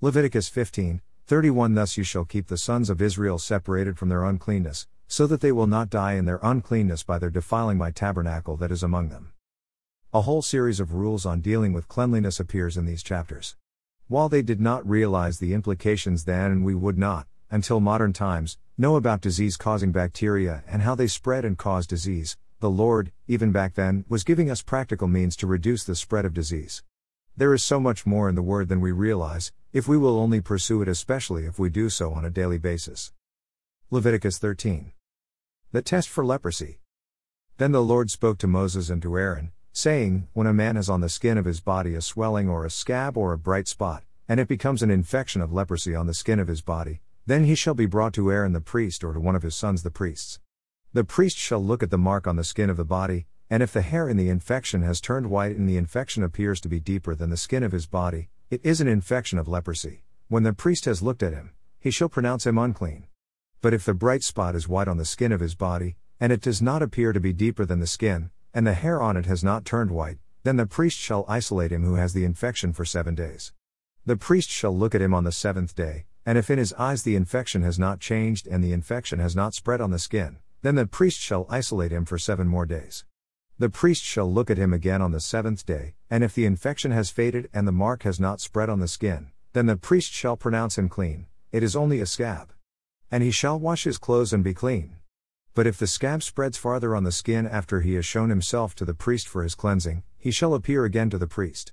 Leviticus 15, 31 Thus you shall keep the sons of Israel separated from their uncleanness, so that they will not die in their uncleanness by their defiling my tabernacle that is among them. A whole series of rules on dealing with cleanliness appears in these chapters. While they did not realize the implications then, and we would not, until modern times, know about disease causing bacteria and how they spread and cause disease, the Lord, even back then, was giving us practical means to reduce the spread of disease. There is so much more in the Word than we realize, if we will only pursue it, especially if we do so on a daily basis. Leviticus 13. The test for leprosy. Then the Lord spoke to Moses and to Aaron, saying, When a man has on the skin of his body a swelling or a scab or a bright spot, and it becomes an infection of leprosy on the skin of his body, then he shall be brought to Aaron the priest or to one of his sons the priests. The priest shall look at the mark on the skin of the body, and if the hair in the infection has turned white and the infection appears to be deeper than the skin of his body, it is an infection of leprosy. When the priest has looked at him, he shall pronounce him unclean. But if the bright spot is white on the skin of his body, and it does not appear to be deeper than the skin, and the hair on it has not turned white, then the priest shall isolate him who has the infection for seven days. The priest shall look at him on the seventh day, and if in his eyes the infection has not changed and the infection has not spread on the skin, then the priest shall isolate him for seven more days. The priest shall look at him again on the seventh day, and if the infection has faded and the mark has not spread on the skin, then the priest shall pronounce him clean, it is only a scab. And he shall wash his clothes and be clean. But if the scab spreads farther on the skin after he has shown himself to the priest for his cleansing, he shall appear again to the priest.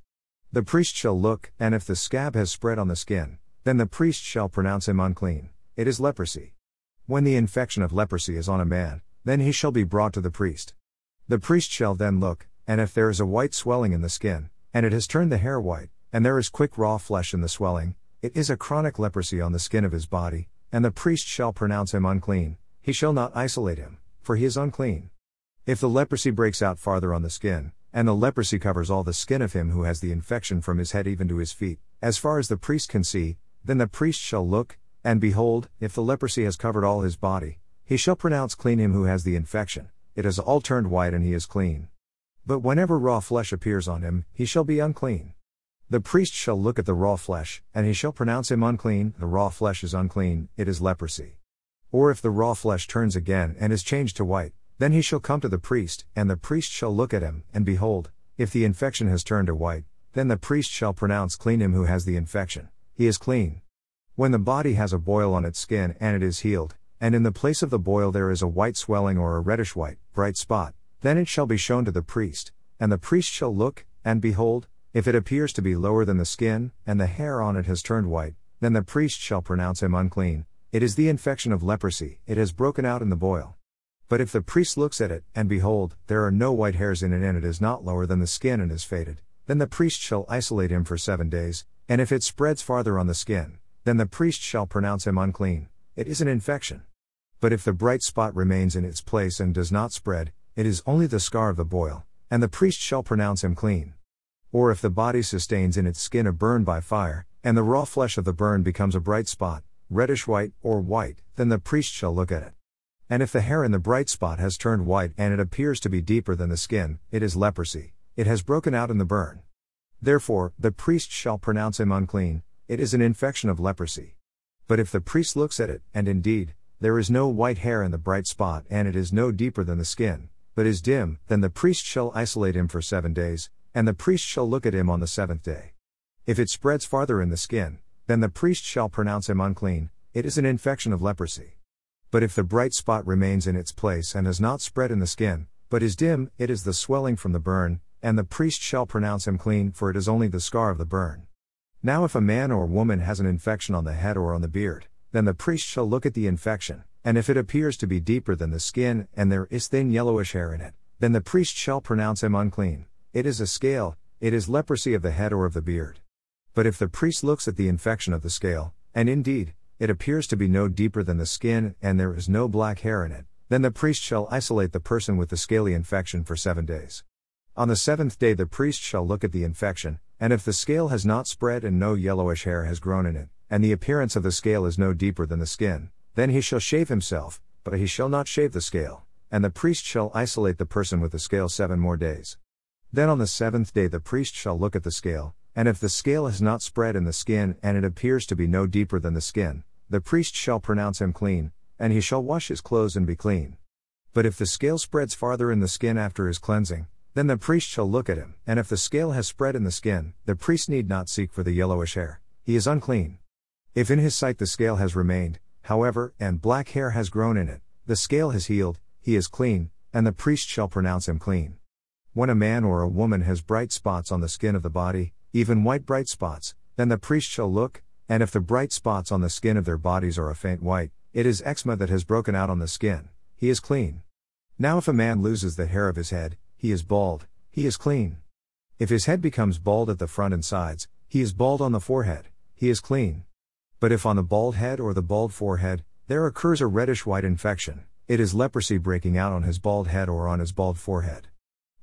The priest shall look, and if the scab has spread on the skin, then the priest shall pronounce him unclean, it is leprosy. When the infection of leprosy is on a man, then he shall be brought to the priest. The priest shall then look, and if there is a white swelling in the skin, and it has turned the hair white, and there is quick raw flesh in the swelling, it is a chronic leprosy on the skin of his body, and the priest shall pronounce him unclean, he shall not isolate him, for he is unclean. If the leprosy breaks out farther on the skin, and the leprosy covers all the skin of him who has the infection from his head even to his feet, as far as the priest can see, then the priest shall look, and behold, if the leprosy has covered all his body, he shall pronounce clean him who has the infection, it has all turned white and he is clean. But whenever raw flesh appears on him, he shall be unclean. The priest shall look at the raw flesh, and he shall pronounce him unclean, the raw flesh is unclean, it is leprosy. Or if the raw flesh turns again and is changed to white, then he shall come to the priest, and the priest shall look at him, and behold, if the infection has turned to white, then the priest shall pronounce clean him who has the infection, he is clean. When the body has a boil on its skin and it is healed, and in the place of the boil there is a white swelling or a reddish white, bright spot, then it shall be shown to the priest, and the priest shall look, and behold, if it appears to be lower than the skin, and the hair on it has turned white, then the priest shall pronounce him unclean. It is the infection of leprosy, it has broken out in the boil. But if the priest looks at it, and behold, there are no white hairs in it, and it is not lower than the skin and is faded, then the priest shall isolate him for seven days, and if it spreads farther on the skin, then the priest shall pronounce him unclean. It is an infection. But if the bright spot remains in its place and does not spread, it is only the scar of the boil, and the priest shall pronounce him clean. Or if the body sustains in its skin a burn by fire, and the raw flesh of the burn becomes a bright spot, reddish white, or white, then the priest shall look at it. And if the hair in the bright spot has turned white and it appears to be deeper than the skin, it is leprosy, it has broken out in the burn. Therefore, the priest shall pronounce him unclean, it is an infection of leprosy. But if the priest looks at it, and indeed, there is no white hair in the bright spot and it is no deeper than the skin, but is dim, then the priest shall isolate him for seven days, and the priest shall look at him on the seventh day. If it spreads farther in the skin, then the priest shall pronounce him unclean, it is an infection of leprosy. But if the bright spot remains in its place and has not spread in the skin, but is dim, it is the swelling from the burn, and the priest shall pronounce him clean, for it is only the scar of the burn. Now, if a man or woman has an infection on the head or on the beard, then the priest shall look at the infection, and if it appears to be deeper than the skin and there is thin yellowish hair in it, then the priest shall pronounce him unclean. It is a scale, it is leprosy of the head or of the beard. But if the priest looks at the infection of the scale, and indeed, it appears to be no deeper than the skin and there is no black hair in it, then the priest shall isolate the person with the scaly infection for seven days. On the seventh day the priest shall look at the infection, and if the scale has not spread and no yellowish hair has grown in it, and the appearance of the scale is no deeper than the skin, then he shall shave himself, but he shall not shave the scale, and the priest shall isolate the person with the scale seven more days. Then on the seventh day the priest shall look at the scale, and if the scale has not spread in the skin and it appears to be no deeper than the skin, the priest shall pronounce him clean, and he shall wash his clothes and be clean. But if the scale spreads farther in the skin after his cleansing, then the priest shall look at him, and if the scale has spread in the skin, the priest need not seek for the yellowish hair, he is unclean. If in his sight the scale has remained, however, and black hair has grown in it, the scale has healed, he is clean, and the priest shall pronounce him clean. When a man or a woman has bright spots on the skin of the body, even white bright spots, then the priest shall look, and if the bright spots on the skin of their bodies are a faint white, it is eczema that has broken out on the skin, he is clean. Now if a man loses the hair of his head, he is bald, he is clean. If his head becomes bald at the front and sides, he is bald on the forehead, he is clean. But if on the bald head or the bald forehead, there occurs a reddish white infection, it is leprosy breaking out on his bald head or on his bald forehead.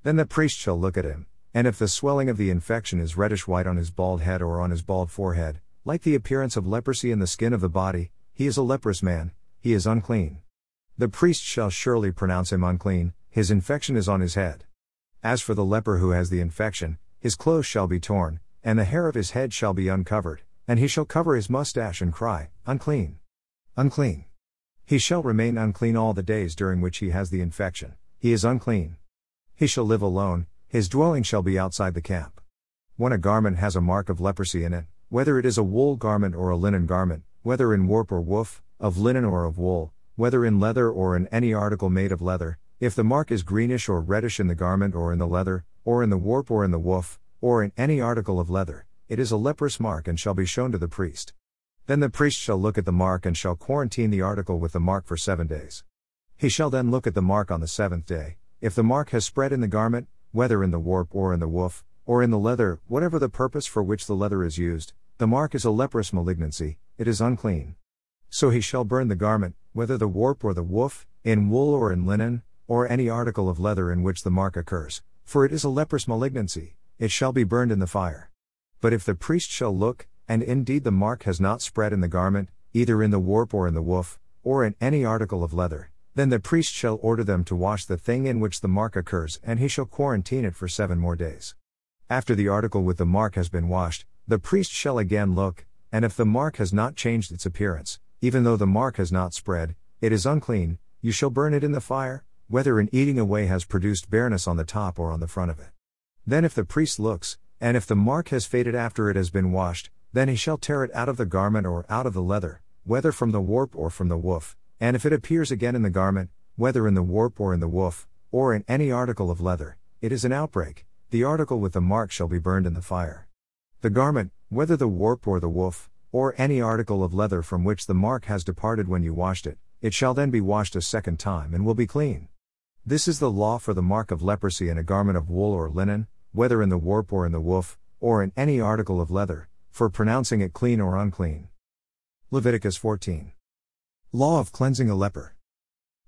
Then the priest shall look at him, and if the swelling of the infection is reddish white on his bald head or on his bald forehead, like the appearance of leprosy in the skin of the body, he is a leprous man, he is unclean. The priest shall surely pronounce him unclean, his infection is on his head. As for the leper who has the infection, his clothes shall be torn, and the hair of his head shall be uncovered, and he shall cover his mustache and cry, Unclean! Unclean! He shall remain unclean all the days during which he has the infection, he is unclean. He shall live alone, his dwelling shall be outside the camp. When a garment has a mark of leprosy in it, whether it is a wool garment or a linen garment, whether in warp or woof, of linen or of wool, whether in leather or in any article made of leather, if the mark is greenish or reddish in the garment or in the leather, or in the warp or in the woof, or in any article of leather, it is a leprous mark and shall be shown to the priest. Then the priest shall look at the mark and shall quarantine the article with the mark for seven days. He shall then look at the mark on the seventh day. If the mark has spread in the garment, whether in the warp or in the woof, or in the leather, whatever the purpose for which the leather is used, the mark is a leprous malignancy, it is unclean. So he shall burn the garment, whether the warp or the woof, in wool or in linen, or any article of leather in which the mark occurs, for it is a leprous malignancy, it shall be burned in the fire. But if the priest shall look, and indeed the mark has not spread in the garment, either in the warp or in the woof, or in any article of leather, then the priest shall order them to wash the thing in which the mark occurs, and he shall quarantine it for seven more days. After the article with the mark has been washed, the priest shall again look, and if the mark has not changed its appearance, even though the mark has not spread, it is unclean, you shall burn it in the fire, whether in eating away has produced bareness on the top or on the front of it. Then if the priest looks, and if the mark has faded after it has been washed, then he shall tear it out of the garment or out of the leather, whether from the warp or from the woof, and if it appears again in the garment, whether in the warp or in the woof, or in any article of leather, it is an outbreak, the article with the mark shall be burned in the fire. The garment, whether the warp or the woof, or any article of leather from which the mark has departed when you washed it, it shall then be washed a second time and will be clean. This is the law for the mark of leprosy in a garment of wool or linen, whether in the warp or in the woof, or in any article of leather, for pronouncing it clean or unclean. Leviticus 14. Law of cleansing a leper.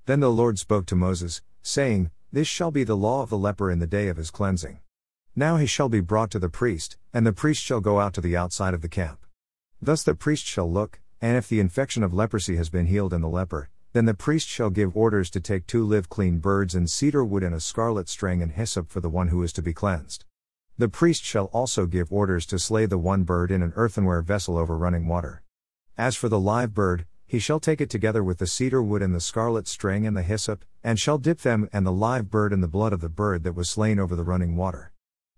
Then the Lord spoke to Moses, saying, This shall be the law of the leper in the day of his cleansing. Now he shall be brought to the priest, and the priest shall go out to the outside of the camp. Thus the priest shall look, and if the infection of leprosy has been healed in the leper, then the priest shall give orders to take two live clean birds and cedar wood and a scarlet string and hyssop for the one who is to be cleansed. The priest shall also give orders to slay the one bird in an earthenware vessel over running water. As for the live bird, he shall take it together with the cedar wood and the scarlet string and the hyssop, and shall dip them and the live bird in the blood of the bird that was slain over the running water.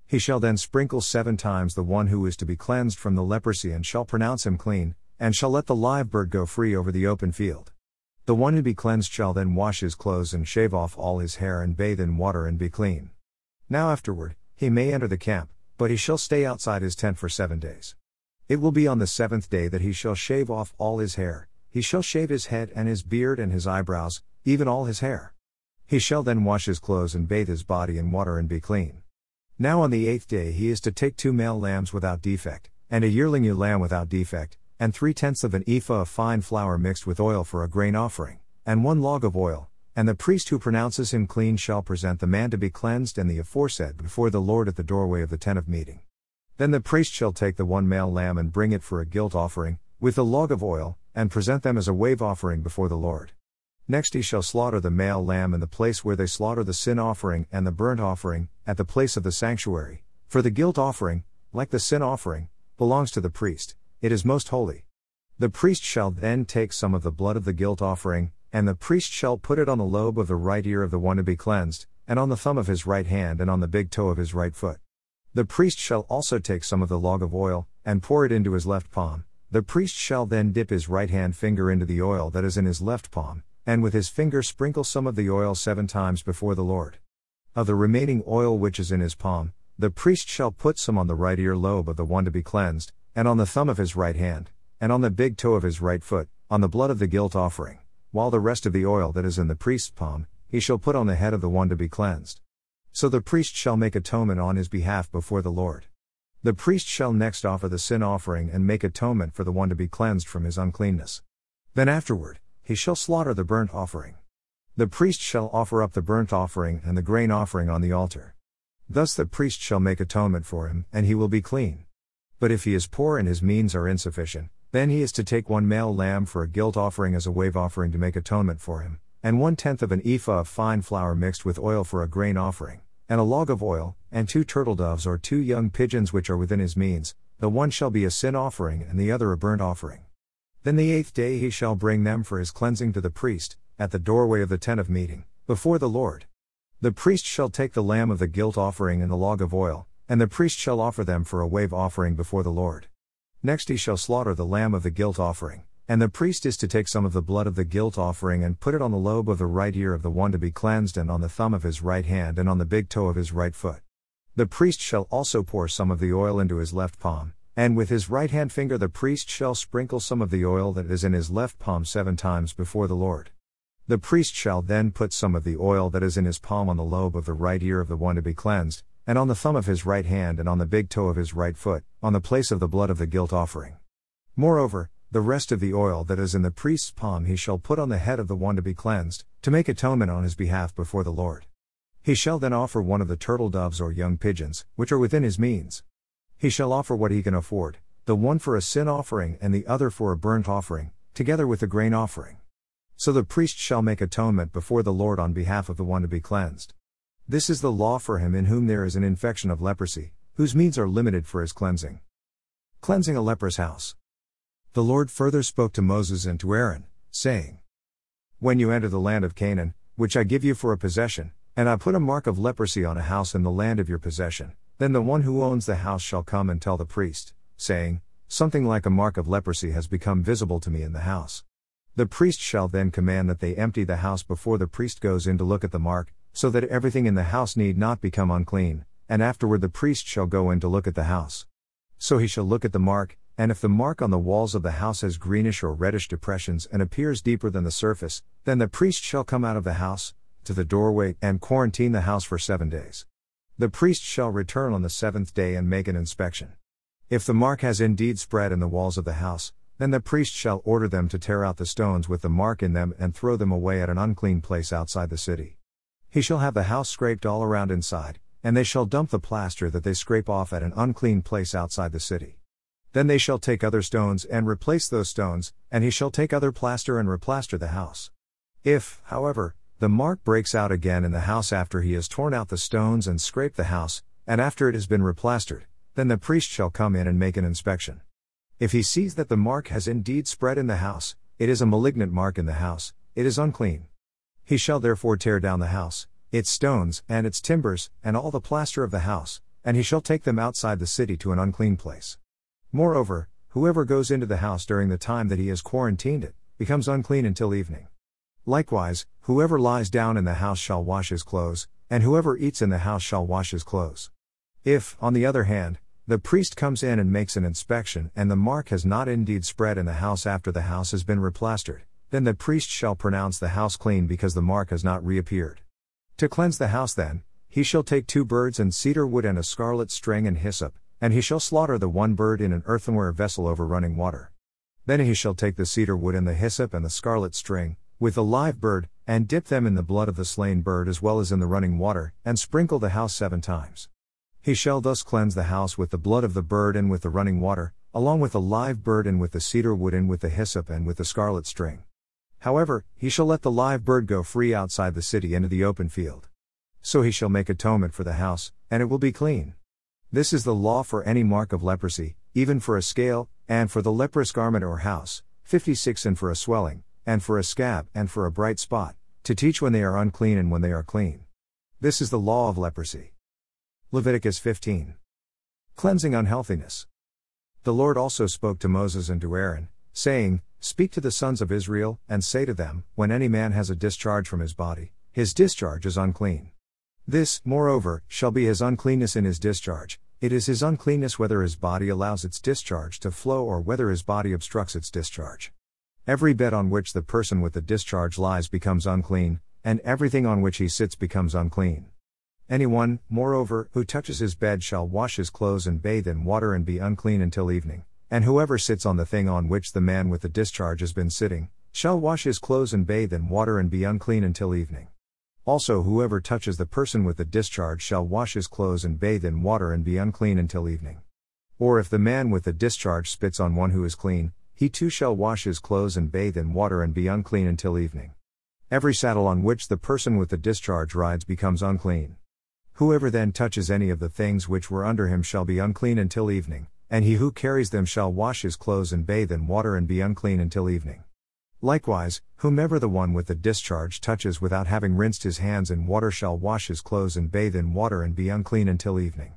He shall then sprinkle seven times the one who is to be cleansed from the leprosy and shall pronounce him clean, and shall let the live bird go free over the open field. The one who be cleansed shall then wash his clothes and shave off all his hair and bathe in water and be clean. Now afterward, he may enter the camp, but he shall stay outside his tent for seven days. It will be on the seventh day that he shall shave off all his hair, he shall shave his head and his beard and his eyebrows, even all his hair. He shall then wash his clothes and bathe his body in water and be clean. Now on the eighth day he is to take two male lambs without defect, and a yearling ewe lamb without defect, and three tenths of an ephah of fine flour mixed with oil for a grain offering, and one log of oil, and the priest who pronounces him clean shall present the man to be cleansed and the aforesaid before the Lord at the doorway of the tent of meeting. Then the priest shall take the one male lamb and bring it for a guilt offering, with a log of oil, and present them as a wave offering before the Lord. Next he shall slaughter the male lamb in the place where they slaughter the sin offering and the burnt offering, at the place of the sanctuary, for the guilt offering, like the sin offering, belongs to the priest, it is most holy. The priest shall then take some of the blood of the guilt offering, and the priest shall put it on the lobe of the right ear of the one to be cleansed, and on the thumb of his right hand and on the big toe of his right foot. The priest shall also take some of the log of oil, and pour it into his left palm. The priest shall then dip his right hand finger into the oil that is in his left palm, and with his finger sprinkle some of the oil seven times before the Lord. Of the remaining oil which is in his palm, the priest shall put some on the right ear lobe of the one to be cleansed, and on the thumb of his right hand, and on the big toe of his right foot, on the blood of the guilt offering, while the rest of the oil that is in the priest's palm, he shall put on the head of the one to be cleansed. So the priest shall make atonement on his behalf before the Lord. The priest shall next offer the sin offering and make atonement for the one to be cleansed from his uncleanness. Then afterward, he shall slaughter the burnt offering. The priest shall offer up the burnt offering and the grain offering on the altar. Thus the priest shall make atonement for him, and he will be clean. But if he is poor and his means are insufficient, then he is to take one male lamb for a guilt offering as a wave offering to make atonement for him, and one tenth of an ephah of fine flour mixed with oil for a grain offering, and a log of oil, and two turtle doves or two young pigeons which are within his means, the one shall be a sin offering and the other a burnt offering. Then the eighth day he shall bring them for his cleansing to the priest, at the doorway of the tent of meeting, before the Lord. The priest shall take the lamb of the guilt offering and the log of oil, and the priest shall offer them for a wave offering before the Lord. Next he shall slaughter the lamb of the guilt offering, and the priest is to take some of the blood of the guilt offering and put it on the lobe of the right ear of the one to be cleansed and on the thumb of his right hand and on the big toe of his right foot. The priest shall also pour some of the oil into his left palm, and with his right hand finger the priest shall sprinkle some of the oil that is in his left palm seven times before the Lord. The priest shall then put some of the oil that is in his palm on the lobe of the right ear of the one to be cleansed, and on the thumb of his right hand and on the big toe of his right foot, on the place of the blood of the guilt offering. Moreover, the rest of the oil that is in the priest's palm he shall put on the head of the one to be cleansed, to make atonement on his behalf before the Lord. He shall then offer one of the turtle doves or young pigeons, which are within his means. He shall offer what he can afford, the one for a sin offering and the other for a burnt offering, together with the grain offering. So the priest shall make atonement before the Lord on behalf of the one to be cleansed. This is the law for him in whom there is an infection of leprosy, whose means are limited for his cleansing. Cleansing a leprous house. The Lord further spoke to Moses and to Aaron, saying, When you enter the land of Canaan, which I give you for a possession, and I put a mark of leprosy on a house in the land of your possession, then the one who owns the house shall come and tell the priest, saying, Something like a mark of leprosy has become visible to me in the house. The priest shall then command that they empty the house before the priest goes in to look at the mark, so that everything in the house need not become unclean, and afterward the priest shall go in to look at the house. So he shall look at the mark, and if the mark on the walls of the house has greenish or reddish depressions and appears deeper than the surface, then the priest shall come out of the house, to the doorway, and quarantine the house for seven days. The priest shall return on the seventh day and make an inspection. If the mark has indeed spread in the walls of the house, then the priest shall order them to tear out the stones with the mark in them and throw them away at an unclean place outside the city. He shall have the house scraped all around inside, and they shall dump the plaster that they scrape off at an unclean place outside the city. Then they shall take other stones and replace those stones, and he shall take other plaster and replaster the house. If, however, the mark breaks out again in the house after he has torn out the stones and scraped the house, and after it has been replastered, then the priest shall come in and make an inspection. If he sees that the mark has indeed spread in the house, it is a malignant mark in the house, it is unclean. He shall therefore tear down the house, its stones, and its timbers, and all the plaster of the house, and he shall take them outside the city to an unclean place. Moreover, whoever goes into the house during the time that he has quarantined it, becomes unclean until evening. Likewise, whoever lies down in the house shall wash his clothes, and whoever eats in the house shall wash his clothes. If, on the other hand, the priest comes in and makes an inspection, and the mark has not indeed spread in the house after the house has been replastered. Then the priest shall pronounce the house clean because the mark has not reappeared. To cleanse the house, then, he shall take two birds and cedar wood and a scarlet string and hyssop, and he shall slaughter the one bird in an earthenware vessel over running water. Then he shall take the cedar wood and the hyssop and the scarlet string, with the live bird, and dip them in the blood of the slain bird as well as in the running water, and sprinkle the house seven times. He shall thus cleanse the house with the blood of the bird and with the running water, along with the live bird and with the cedar wood and with the hyssop and with the scarlet string. However, he shall let the live bird go free outside the city into the open field. So he shall make atonement for the house, and it will be clean. This is the law for any mark of leprosy, even for a scale, and for the leprous garment or house, 56 and for a swelling, and for a scab, and for a bright spot, to teach when they are unclean and when they are clean. This is the law of leprosy. Leviticus 15. Cleansing unhealthiness. The Lord also spoke to Moses and to Aaron, saying, Speak to the sons of Israel, and say to them, When any man has a discharge from his body, his discharge is unclean. This, moreover, shall be his uncleanness in his discharge. It is his uncleanness whether his body allows its discharge to flow or whether his body obstructs its discharge. Every bed on which the person with the discharge lies becomes unclean, and everything on which he sits becomes unclean. Anyone, moreover, who touches his bed shall wash his clothes and bathe in water and be unclean until evening. And whoever sits on the thing on which the man with the discharge has been sitting, shall wash his clothes and bathe in water and be unclean until evening. Also, whoever touches the person with the discharge shall wash his clothes and bathe in water and be unclean until evening. Or if the man with the discharge spits on one who is clean, he too shall wash his clothes and bathe in water and be unclean until evening. Every saddle on which the person with the discharge rides becomes unclean. Whoever then touches any of the things which were under him shall be unclean until evening, and he who carries them shall wash his clothes and bathe in water and be unclean until evening. Likewise, whomever the one with the discharge touches without having rinsed his hands in water shall wash his clothes and bathe in water and be unclean until evening.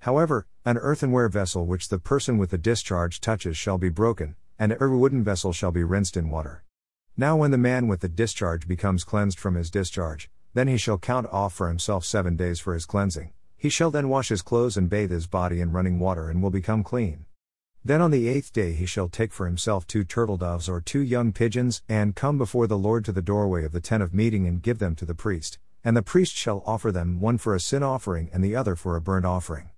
However, an earthenware vessel which the person with the discharge touches shall be broken, and every wooden vessel shall be rinsed in water. Now, when the man with the discharge becomes cleansed from his discharge, then he shall count off for himself seven days for his cleansing. He shall then wash his clothes and bathe his body in running water and will become clean. Then on the eighth day he shall take for himself two turtle doves or two young pigeons, and come before the Lord to the doorway of the tent of meeting and give them to the priest. And the priest shall offer them one for a sin offering and the other for a burnt offering.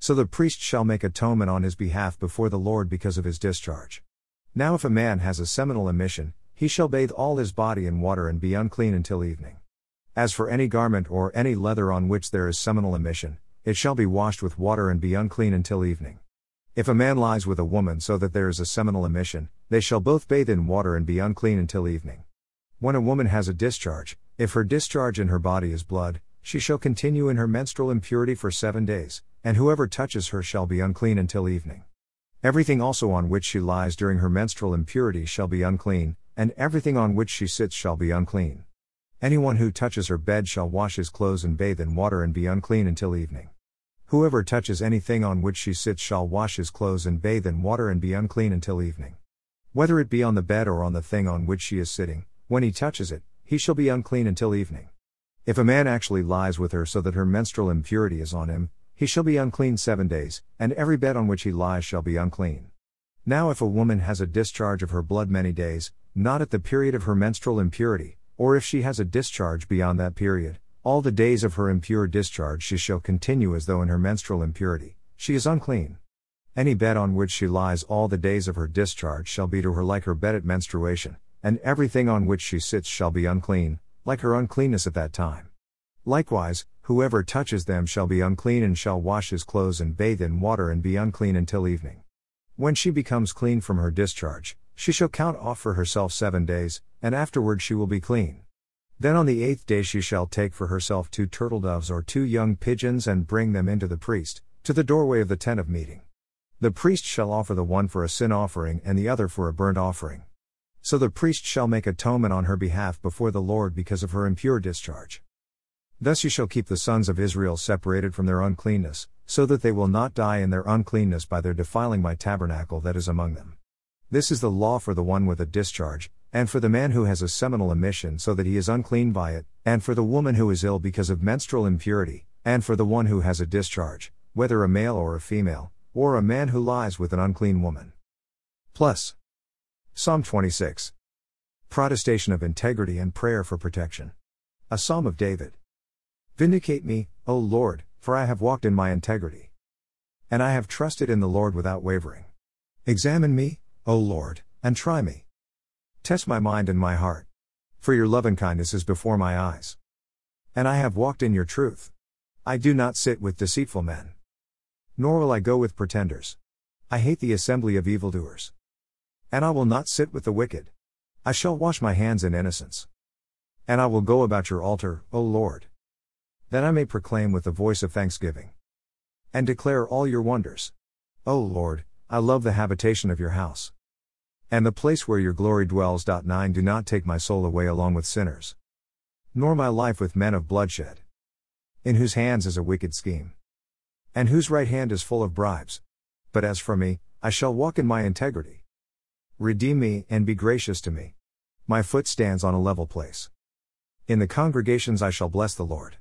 So the priest shall make atonement on his behalf before the Lord because of his discharge. Now, if a man has a seminal emission, he shall bathe all his body in water and be unclean until evening. As for any garment or any leather on which there is seminal emission, it shall be washed with water and be unclean until evening. If a man lies with a woman so that there is a seminal emission, they shall both bathe in water and be unclean until evening. When a woman has a discharge, if her discharge in her body is blood, she shall continue in her menstrual impurity for seven days, and whoever touches her shall be unclean until evening. Everything also on which she lies during her menstrual impurity shall be unclean, and everything on which she sits shall be unclean. Anyone who touches her bed shall wash his clothes and bathe in water and be unclean until evening. Whoever touches anything on which she sits shall wash his clothes and bathe in water and be unclean until evening. Whether it be on the bed or on the thing on which she is sitting, when he touches it, he shall be unclean until evening. If a man actually lies with her so that her menstrual impurity is on him, he shall be unclean seven days, and every bed on which he lies shall be unclean. Now, if a woman has a discharge of her blood many days, not at the period of her menstrual impurity, or if she has a discharge beyond that period, all the days of her impure discharge she shall continue as though in her menstrual impurity, she is unclean. Any bed on which she lies all the days of her discharge shall be to her like her bed at menstruation, and everything on which she sits shall be unclean, like her uncleanness at that time. Likewise, whoever touches them shall be unclean and shall wash his clothes and bathe in water and be unclean until evening. When she becomes clean from her discharge, she shall count off for herself seven days, and afterward she will be clean. Then on the eighth day she shall take for herself two turtle doves or two young pigeons and bring them into the priest, to the doorway of the tent of meeting. The priest shall offer the one for a sin offering and the other for a burnt offering. So the priest shall make atonement on her behalf before the Lord because of her impure discharge. Thus you shall keep the sons of Israel separated from their uncleanness, so that they will not die in their uncleanness by their defiling my tabernacle that is among them. This is the law for the one with a discharge, and for the man who has a seminal emission so that he is unclean by it, and for the woman who is ill because of menstrual impurity, and for the one who has a discharge, whether a male or a female, or a man who lies with an unclean woman. Plus. Psalm 26. Protestation of integrity and prayer for protection. A Psalm of David. Vindicate me, O Lord, for I have walked in my integrity. And I have trusted in the Lord without wavering. Examine me, O Lord, and try me. Test my mind and my heart. For your loving kindness is before my eyes. And I have walked in your truth. I do not sit with deceitful men. Nor will I go with pretenders. I hate the assembly of evildoers. And I will not sit with the wicked. I shall wash my hands in innocence. And I will go about your altar, O Lord that I may proclaim with the voice of thanksgiving. and declare all your wonders. O Lord, I love the habitation of your house. And the place where your glory dwells. 9 Do not take my soul away along with sinners, nor my life with men of bloodshed, in whose hands is a wicked scheme, and whose right hand is full of bribes. But as for me, I shall walk in my integrity. Redeem me and be gracious to me. My foot stands on a level place. In the congregations I shall bless the Lord.